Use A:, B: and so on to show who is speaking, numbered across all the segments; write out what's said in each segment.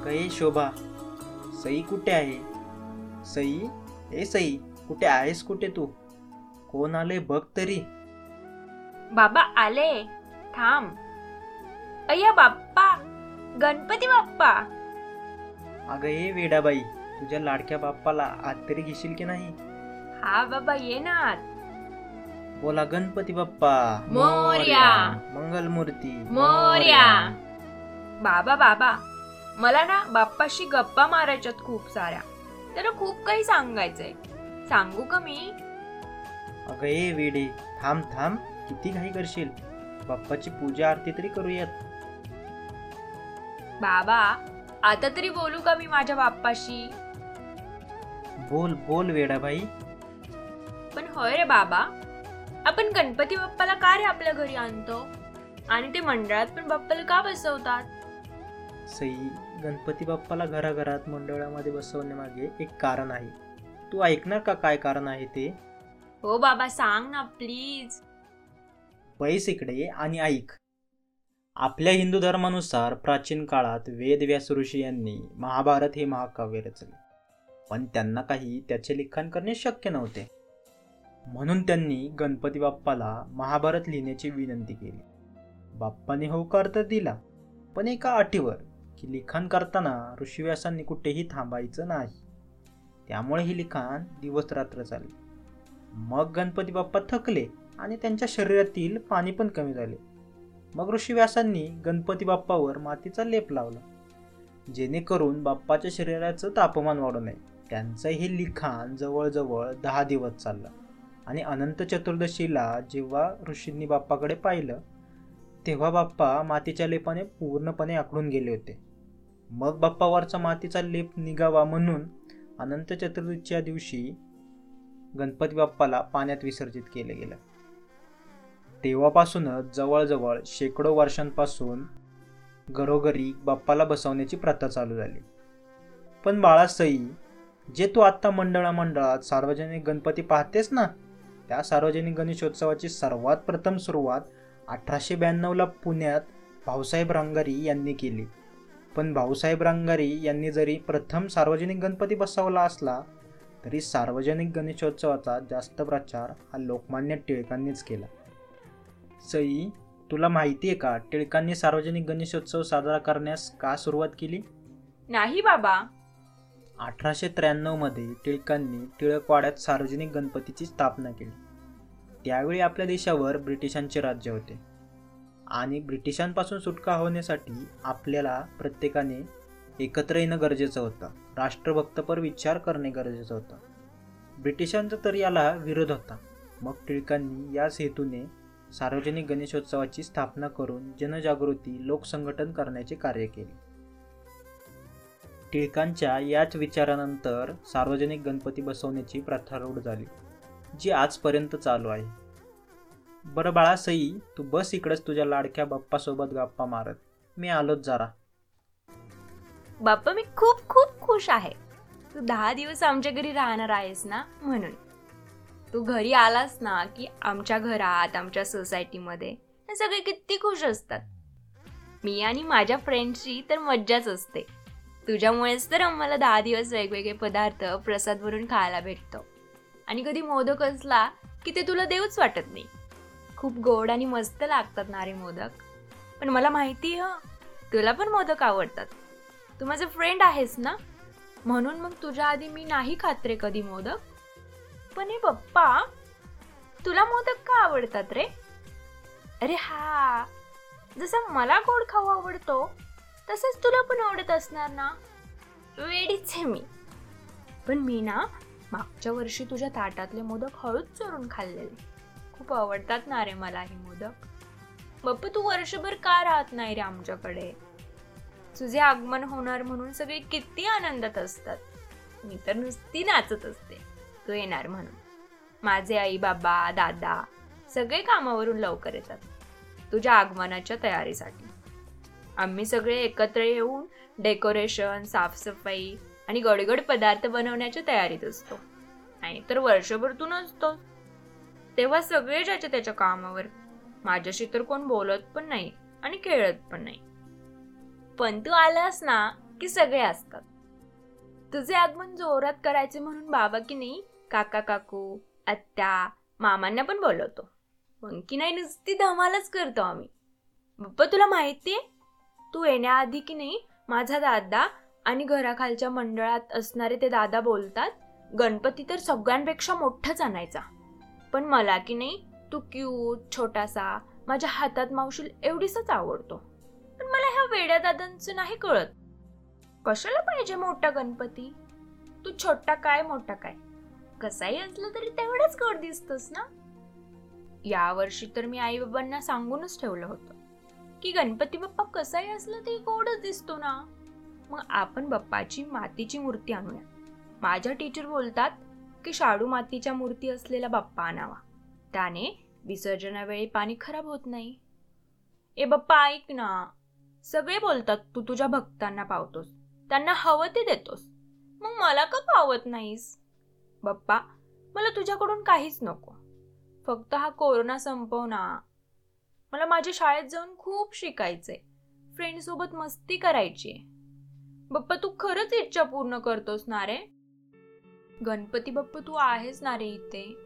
A: अगं शोभा. सई कुठे आहे? सई? ए सई कुठे आहेस कुठे तू? कोण आले बघ तरी.
B: बाबा आले. थांब. अय्या बाप्पा गणपती बाप्पा.
A: अगं ए वेडाबाई तुझ्या लाडक्या बाप्पाला आत तरी घेशील की नाही?
B: हा बाबा ये ना आत.
A: बोला गणपती बाप्पा.
B: मोरया.
A: मंगलमूर्ती.
B: मोर्या. बाबा बाबा. मला ना बाप्पाशी गप्पा मारायच्यात खूप साऱ्या. त्याला खूप काही सांगायचंय. सांगू का मी?
A: अगं ए वेडे थांब थांब. किती घाई करशील? बाप्पाची पूजा आरती तरी करूयात.
B: बाबा आता तरी बोलू का मी माझ्या बाप्पाशी?
A: बोल बोल वेडाबाई
B: पण होय रे बाबा आपण गणपती बाप्पाला का रे आपल्या घरी आणतो? आणि ते मंडळात पण बाप्पाला का बसवतात?
A: सई गणपती बाप्पाला घराघरात मंडळामध्ये बसवण्यामागे एक कारण आहे. तू ऐकणार का काय कारण आहे ते?
B: हो बाबा सांग ना प्लीज
A: पैस इकडे आणि ऐक. आपल्या हिंदू धर्मानुसार प्राचीन काळात वेदव्यास ऋषी यांनी महाभारत हे महाकाव्य रचले. पण त्यांना काही त्याचे लिखाण करणे शक्य नव्हते. म्हणून त्यांनी गणपती बाप्पाला महाभारत लिहिण्याची विनंती केली. बाप्पाने होकार तर दिला पण एका अटीवर की लिखाण करताना ऋषीव्यासांनी कुठेही थांबायचं नाही. त्यामुळे हे लिखाण दिवस रात्र चालले मग गणपती बाप्पा थकले आणि त्यांच्या शरीरातील पाणी पण कमी झाले. मग ऋषिव्यासांनी गणपती बाप्पावर मातीचा लेप लावला. जेणेकरून बाप्पाच्या शरीराचं तापमान वाढू नये. त्यांचं हे लिखाण जवळजवळ दहा दिवस चाललं. आणि अनंत चतुर्दशीला जेव्हा ऋषींनी बाप्पाकडे पाहिलं तेव्हा बाप्पा मातीच्या लेपाने पूर्णपणे आकडून गेले होते. मग बाप्पावरचा मातीचा लेप निघावा म्हणून अनंत चतुर्दशीच्या दिवशी गणपती बाप्पाला पाण्यात विसर्जित केले गेलं. तेव्हापासूनच जवळजवळ शेकडो वर्षांपासून घरोघरी बाप्पाला बसवण्याची प्रथा चालू झाली. पण बाळा सई जे तू आत्ता मंडळा मंडळात सार्वजनिक गणपती पाहतेस ना त्या सार्वजनिक गणेशोत्सवाची सर्वात प्रथम सुरुवात अठराशे ब्याण्णवला पुण्यात भाऊसाहेब रांगारी यांनी केली. पण भाऊसाहेब रांगारी यांनी जरी प्रथम सार्वजनिक गणपती बसवला असला तरी सार्वजनिक गणेशोत्सवाचा जास्त प्रचार हा लोकमान्य टिळकांनीच केला. सई तुला माहिती आहे का टिळकांनी सार्वजनिक गणेशोत्सव साजरा करण्यास का सुरुवात केली?
B: नाही बाबा.
A: अठराशे त्र्याण्णवमध्ये टिळकांनी टिळकवाड्यात सार्वजनिक गणपतीची स्थापना केली. त्यावेळी आपल्या देशावर ब्रिटिशांचे राज्य होते. आणि ब्रिटिशांपासून सुटका होण्यासाठी आपल्याला प्रत्येकाने एकत्र येणं गरजेचं होतं. राष्ट्रभक्तपर विचार करणे गरजेचं होतं. ब्रिटिशांचा तर याला विरोध होता. मग टिळकांनी याच हेतूने सार्वजनिक गणेशोत्सवाची स्थापना करून जनजागृती लोकसंघटन करण्याचे कार्य केले. टिळकांच्या याच विचारानंतर सार्वजनिक गणपती बसवण्याची प्रथा रूढ झाली जी आजपर्यंत चालू आहे. बरं बाळा सई तू बस इकडंच तुझ्या लाडक्या बाप्पासोबत गप्पा मारत. मी आलोच जरा.
B: बाप्पा मी खूप खूप खुश आहे. तू दहा दिवस आमच्या घरी राहणार आहेस ना म्हणून. तू घरी आलास ना की आमच्या घरात आमच्या सोसायटीमध्ये हे सगळे किती खुश असतात. मी आणि माझ्या फ्रेंड्सची तर मज्जाच असते. तुझ्यामुळेच तर आम्हाला दहा दिवस वेगवेगळे पदार्थ प्रसाद भरून खायला भेटतो. आणि कधी मोदक असला की ते तुला देऊच वाटत नाही. खूप गोड आणि मस्त लागतात नारे मोदक. पण मला माहिती हं तुला पण मोदक आवडतात. तू माझं फ्रेंड आहेस ना? म्हणून मग तुझ्या आधी मी नाही खात रे कधी मोदक. पण हे पप्पा तुला मोदक का आवडतात रे? अरे हा जसं मला गोड खाऊ आवडतो तसंच तुला पण आवडत असणार ना? वेडीच आहे मी. पण मी ना मागच्या वर्षी तुझ्या ताटातले मोदक हळूच चोरून खाल्लेले. खूप आवडतात ना रे मला हे मोदक. बाप्पा तू वर्षभर का राहत नाही रे आमच्याकडे? तुझे आगमन होणार म्हणून सगळे किती आनंदात असतात. मी तर नुसती नाचत असते. तू येणार म्हणून. माझे आई बाबा दादा सगळे कामावरून लवकर येतात. तुझ्या आगमनाच्या तयारीसाठी. आम्ही सगळे एकत्र येऊन डेकोरेशन साफसफाई आणि गडगड पदार्थ बनवण्याच्या तयारीत असतो. आणि तर वर्षभर तू नसतो तेव्हा सगळे ज्याच्या त्याच्या कामावर. माझ्याशी तर कोण बोलत पण नाही आणि खेळत पण नाही. पण तू आलास ना की सगळे असतात. तुझे आगमन जोरात करायचे म्हणून बाबा की नाही काका काकू आत्या मामांना पण बोलवतो. मग की नाही नुसती धमालच करतो आम्ही. बाप्पा तुला माहिती आहे तू येण्याआधी की नाही माझा दादा आणि घराखालच्या मंडळात असणारे ते दादा बोलतात गणपती तर सगळ्यांपेक्षा मोठाच आणायचा. पण मला की नाही तू क्यूट छोटासा माझ्या हातात मावशील एवढीसच आवडतो. पण मला ह्या वेड्या दादांचं नाही कळत. कशाला पाहिजे मोठा गणपती? तू छोटा काय मोठा काय? कसाही असलं तरी तेवढंच गोड दिसतोस ना? यावर्षी तर मी आई बाबांना सांगूनच ठेवलं होतं की गणपती बाप्पा कसाही असलं तरी गोडच दिसतो ना. मग आपण बाप्पाची मातीची मूर्ती आणूया. माझ्या टीचर बोलतात की शाडू मातीच्या मूर्ती असलेला बाप्पा आणावा. त्याने विसर्जनावेळी पाणी खराब होत नाही. ए बाप्पा ऐक ना. सगळे बोलतात तू तुझ्या भक्तांना पावतोस. त्यांना हवं ते देतोस. मग मला का पावत नाहीस? बाप्पा मला तुझ्याकडून काहीच नको. फक्त हा कोरोना संपव ना. मला माझ्या शाळेत जाऊन खूप शिकायचंय. फ्रेंड सोबत मस्ती करायची बाप्पा तू खरंच इच्छा पूर्ण करतोस ना रे? गणपती बाप्पा तू आहेस ना रे इथे?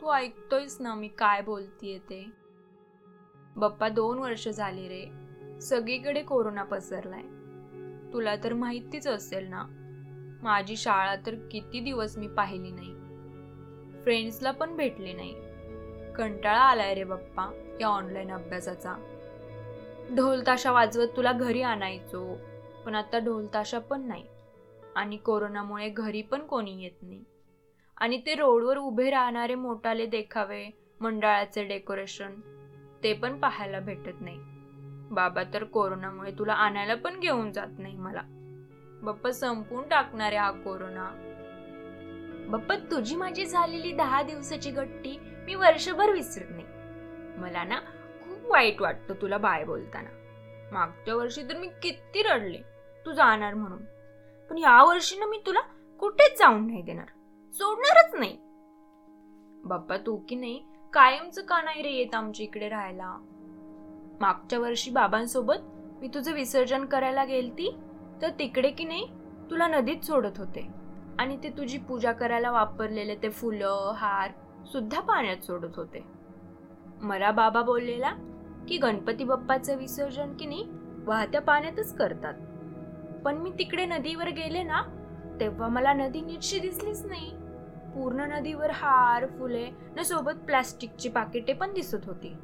B: तू ऐकतोयस ना मी काय बोलतीये ते? बाप्पा दोन वर्ष झाली रे. सगळीकडे कोरोना पसरलाय. तुला तर माहितीच असेल ना माझी शाळा तर किती दिवस मी पाहिली नाही. फ्रेंड्सला पण भेटले नाही. कंटाळा आलाय रे बाप्पा या ऑनलाईन अभ्यासाचा. ढोलताशा वाजवत तुला घरी आणायचो पण आता ढोलताशा पण नाही. आणि कोरोनामुळे घरी पण कोणी येत नाही. आणि ते रोडवर उभे राहणारे मोठाले देखावे मंडळाचे डेकोरेशन ते पण पाहायला भेटत नाही. बाबा तर कोरोनामुळे तुला आणायला पण घेऊन जात नाही मला. बाप्पा संपून टाकणारे हा कोरोना. बाप्पा तुझी माझी झालेली दहा दिवसाची गट्टी मी वर्षभर विसरत नाही. मला ना खूप वाईट वाटतं तुला बाय बोलताना. मागच्या वर्षी तर मी किती रडले. तू जाणार म्हणून. पण यावर्षी ना मी तुला कुठेच जाऊन नाही देणार. सोडणारच नाही. बाप्पा तू की नाही? कायमचं का नाही रे येत आमच्या इकडे राहायला? मागच्या वर्षी बाबांसोबत मी तुझं विसर्जन करायला गेलती तर तिकडे की नाही तुला नदीत सोडत होते. आणि ते तुझी पूजा करायला वापरलेले ते फुलं हार सुद्धा पाण्यात सोडत होते. मला बाबा बोललेला की गणपती बाप्पाचं विसर्जन की नाही वाहत्या पाण्यातच करतात. पण मी तिकडे नदीवर गेले ना तेव्हा मला नदी नीटशी दिसलीच नाही. पूर्ण नदीवर हार फुले न सोबत प्लॅस्टिकची पाकिटे पण दिसत होती.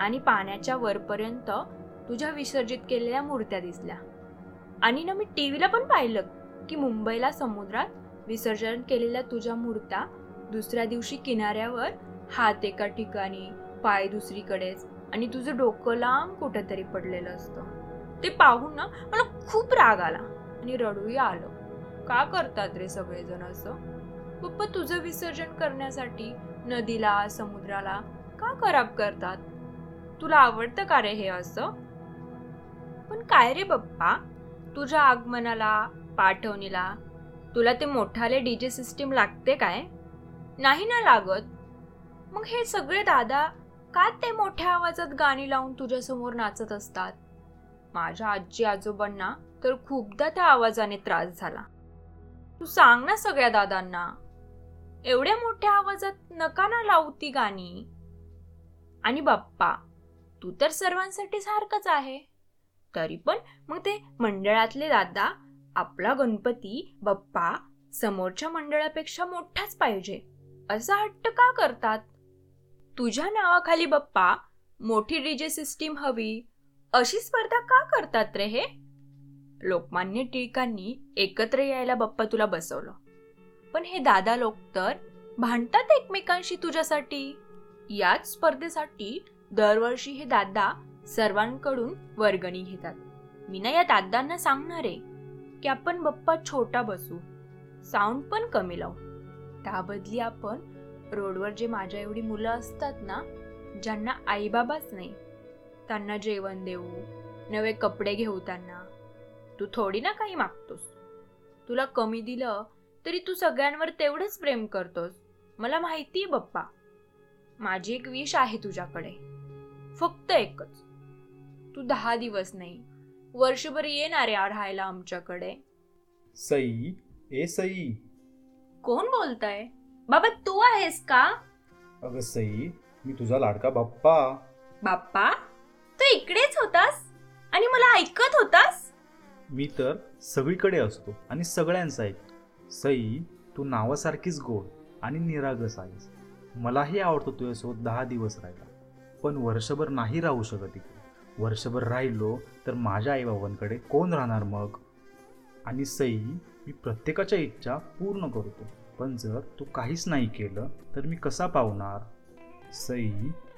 B: आणि पाण्याच्या वरपर्यंत तुझ्या विसर्जित केलेल्या मूर्त्या दिसल्या. आणि ना मी टी व्हीला पण पाहिलं की मुंबईला समुद्रात विसर्जन केलेल्या तुझ्या मूर्त्या दुसऱ्या दिवशी किनाऱ्यावर हात एका ठिकाणी पाय दुसरीकडेच आणि तुझं डोकं लांब कुठंतरी पडलेलं असतं. ते पाहून ना मला खूप राग आला. आणि रडूही आलं. का करतात रे सगळेजण असं? पप्पा तुझं विसर्जन करण्यासाठी नदीला समुद्राला का खराब करतात? तुला आवडतं का रे हे असं? पण काय रे पप्पा? तुझ्या आगमनाला पाठवणीला तुला ते मोठाले डीजे सिस्टीम लागते काय? नाही ना लागत. मग हे सगळे दादा का ते मोठ्या आवाजात गाणी लावून तुझ्यासमोर नाचत असतात? माझ्या आजी आजोबांना तर खूपदा त्या आवाजाने त्रास झाला. तू सांग ना सगळ्या दादांना. एवढ्या मोठ्या आवाजात नका ना लावू ती गाणी. आणि बाप्पा तू तर सर्वांसाठी सारखंच आहे. तरी पण मग ते मंडळातले दादा आपला गणपती बाप्पा समोरच्या मंडळापेक्षा मोठाच पाहिजे असा हट्ट का करतात? तुझ्या नावाखाली बाप्पा मोठी डीजे सिस्टीम हवी. अशी स्पर्धा का करतात रे हे? लोकमान्य टिळकांनी एकत्र यायला बाप्पा तुला बसवलं. पण हे दादा लोक तर भांडतात एकमेकांशी तुझ्यासाठी? याच स्पर्धेसाठी दरवर्षी हे दादा सर्वांकडून वर्गणी घेतात. मी ना या दादांना सांगणार आहे की आपण बप्पा छोटा बसू साऊंड पण कमी लावू. त्याबदली आपण रोडवर जे माझ्या एवढी मुलं असतात ना ज्यांना आईबाबाच नाही त्यांना जेवण देऊ नवे कपडे घेऊ त्यांना. तू थोडी ना काही मागतोस. तुला कमी दिलं तरी तू सगळ्यांवर तेवढंच प्रेम करतोस. मला माहितीये बप्पा. माझी एक विश आहे तुझ्याकडे. फक्त एकच. तू दहा दिवस नाही वर्षभर येणार या राहायला आमच्याकडे.
C: सई ए सई.
B: कोण बोलताय? बाबा तू आहेस का?
C: अगं सई मी तुझा लाडका बाप्पा.
B: बाप्पा? तू इकडेच होतास? आणि मला ऐकत होतास?
C: मी तर सगळीकडे असतो आणि सगळ्यांचं ऐकतो. सई तू नावासारखीच गोड आणि निरागस आहेस. मलाही आवडतं तुझ्यासोबत दहा दिवस राहायला. पण वर्षभर नाही राहू शकत इकडे. वर्षभर राहिलो तर माझ्या आईबाबांकडे कोण राहणार मग? आणि सई मी प्रत्येकाच्या इच्छा पूर्ण करतो. पण जर तू काहीच नाही केलं तर मी कसा पावणार? सई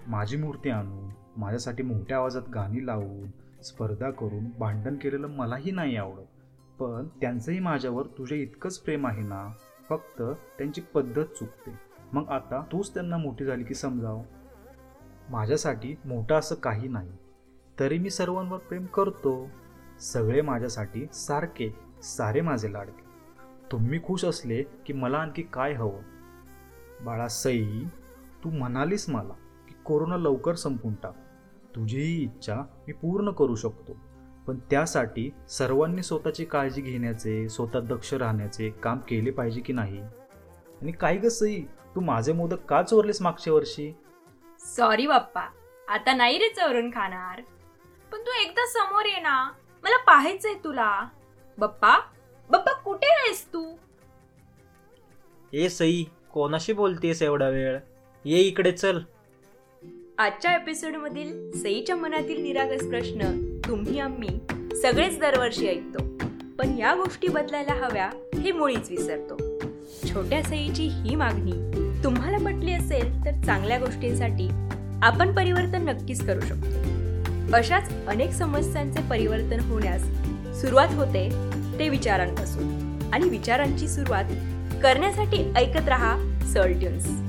C: माझी मूर्ती आणून माझ्यासाठी मोठ्या आवाजात गाणी लावून स्पर्धा करून भांडण केलेलं मलाही नाही आवडत. पण त्यांचंही माझ्यावर तुझे इतकंच प्रेम आहे ना? फक्त त्यांची पद्धत चुकते. मग आता तूच त्यांना मोठी झाली की समजाव. माझ्यासाठी मोठं असं काही नाही. तरी मी सर्वांवर प्रेम करतो. सगळे माझ्यासाठी सारखे सारे माझे लाडके. तुम्ही खुश असले की मला आणखी काय हवं? बाळा सई तू म्हणालीस मला. कोरोना लवकर संपून टाक. तुझी ही इच्छा मी पूर्ण करू शकतो. पण त्यासाठी सर्वांनी स्वतःची काळजी घेण्याचे स्वतः दक्ष राहण्याचे काम केले पाहिजे की नाही? आणि काय ग सई तू माझे मोदक का चोरलेस मागच्या वर्षी?
B: सॉरी बाप्पा आता नाही रे चोरून खाणार. पण तू एकदा समोर ये ना मला पाहायचंय तुला. बाप्पा बाप्पा कुठे आहेस तू?
A: ए सई कोणाशी बोलतेस एवढा वेळ? ये इकडे चल.
B: आजच्या एपिसोडमधील सईच्या मनातील निरागस प्रश्न तुम्ही आम्ही सगळेच दरवर्षी ऐकतो. पण या गोष्टी बदलायला हव्या हे मुळीच विसरतो. छोट्या सईची ही मागणी तुम्हाला पटली असेल तर चांगल्या गोष्टींसाठी आपण परिवर्तन नक्कीच करू शकतो. अशाच अनेक समस्यांचे परिवर्तन होण्यास सुरुवात होते ते विचारांपासून. आणि विचारांची सुरुवात करण्यासाठी ऐकत रहा सर्ट्युन्स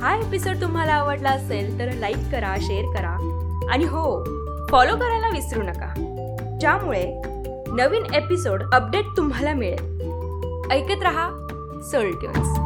B: हा एपिसोड तुम्हाला आवडला असेल तर लाईक करा शेअर करा. आणि हो फॉलो करायला विसरू नका. ज्यामुळे नवीन एपिसोड अपडेट तुम्हाला मिळेल. ऐकत रहा सोल्ट्युन्स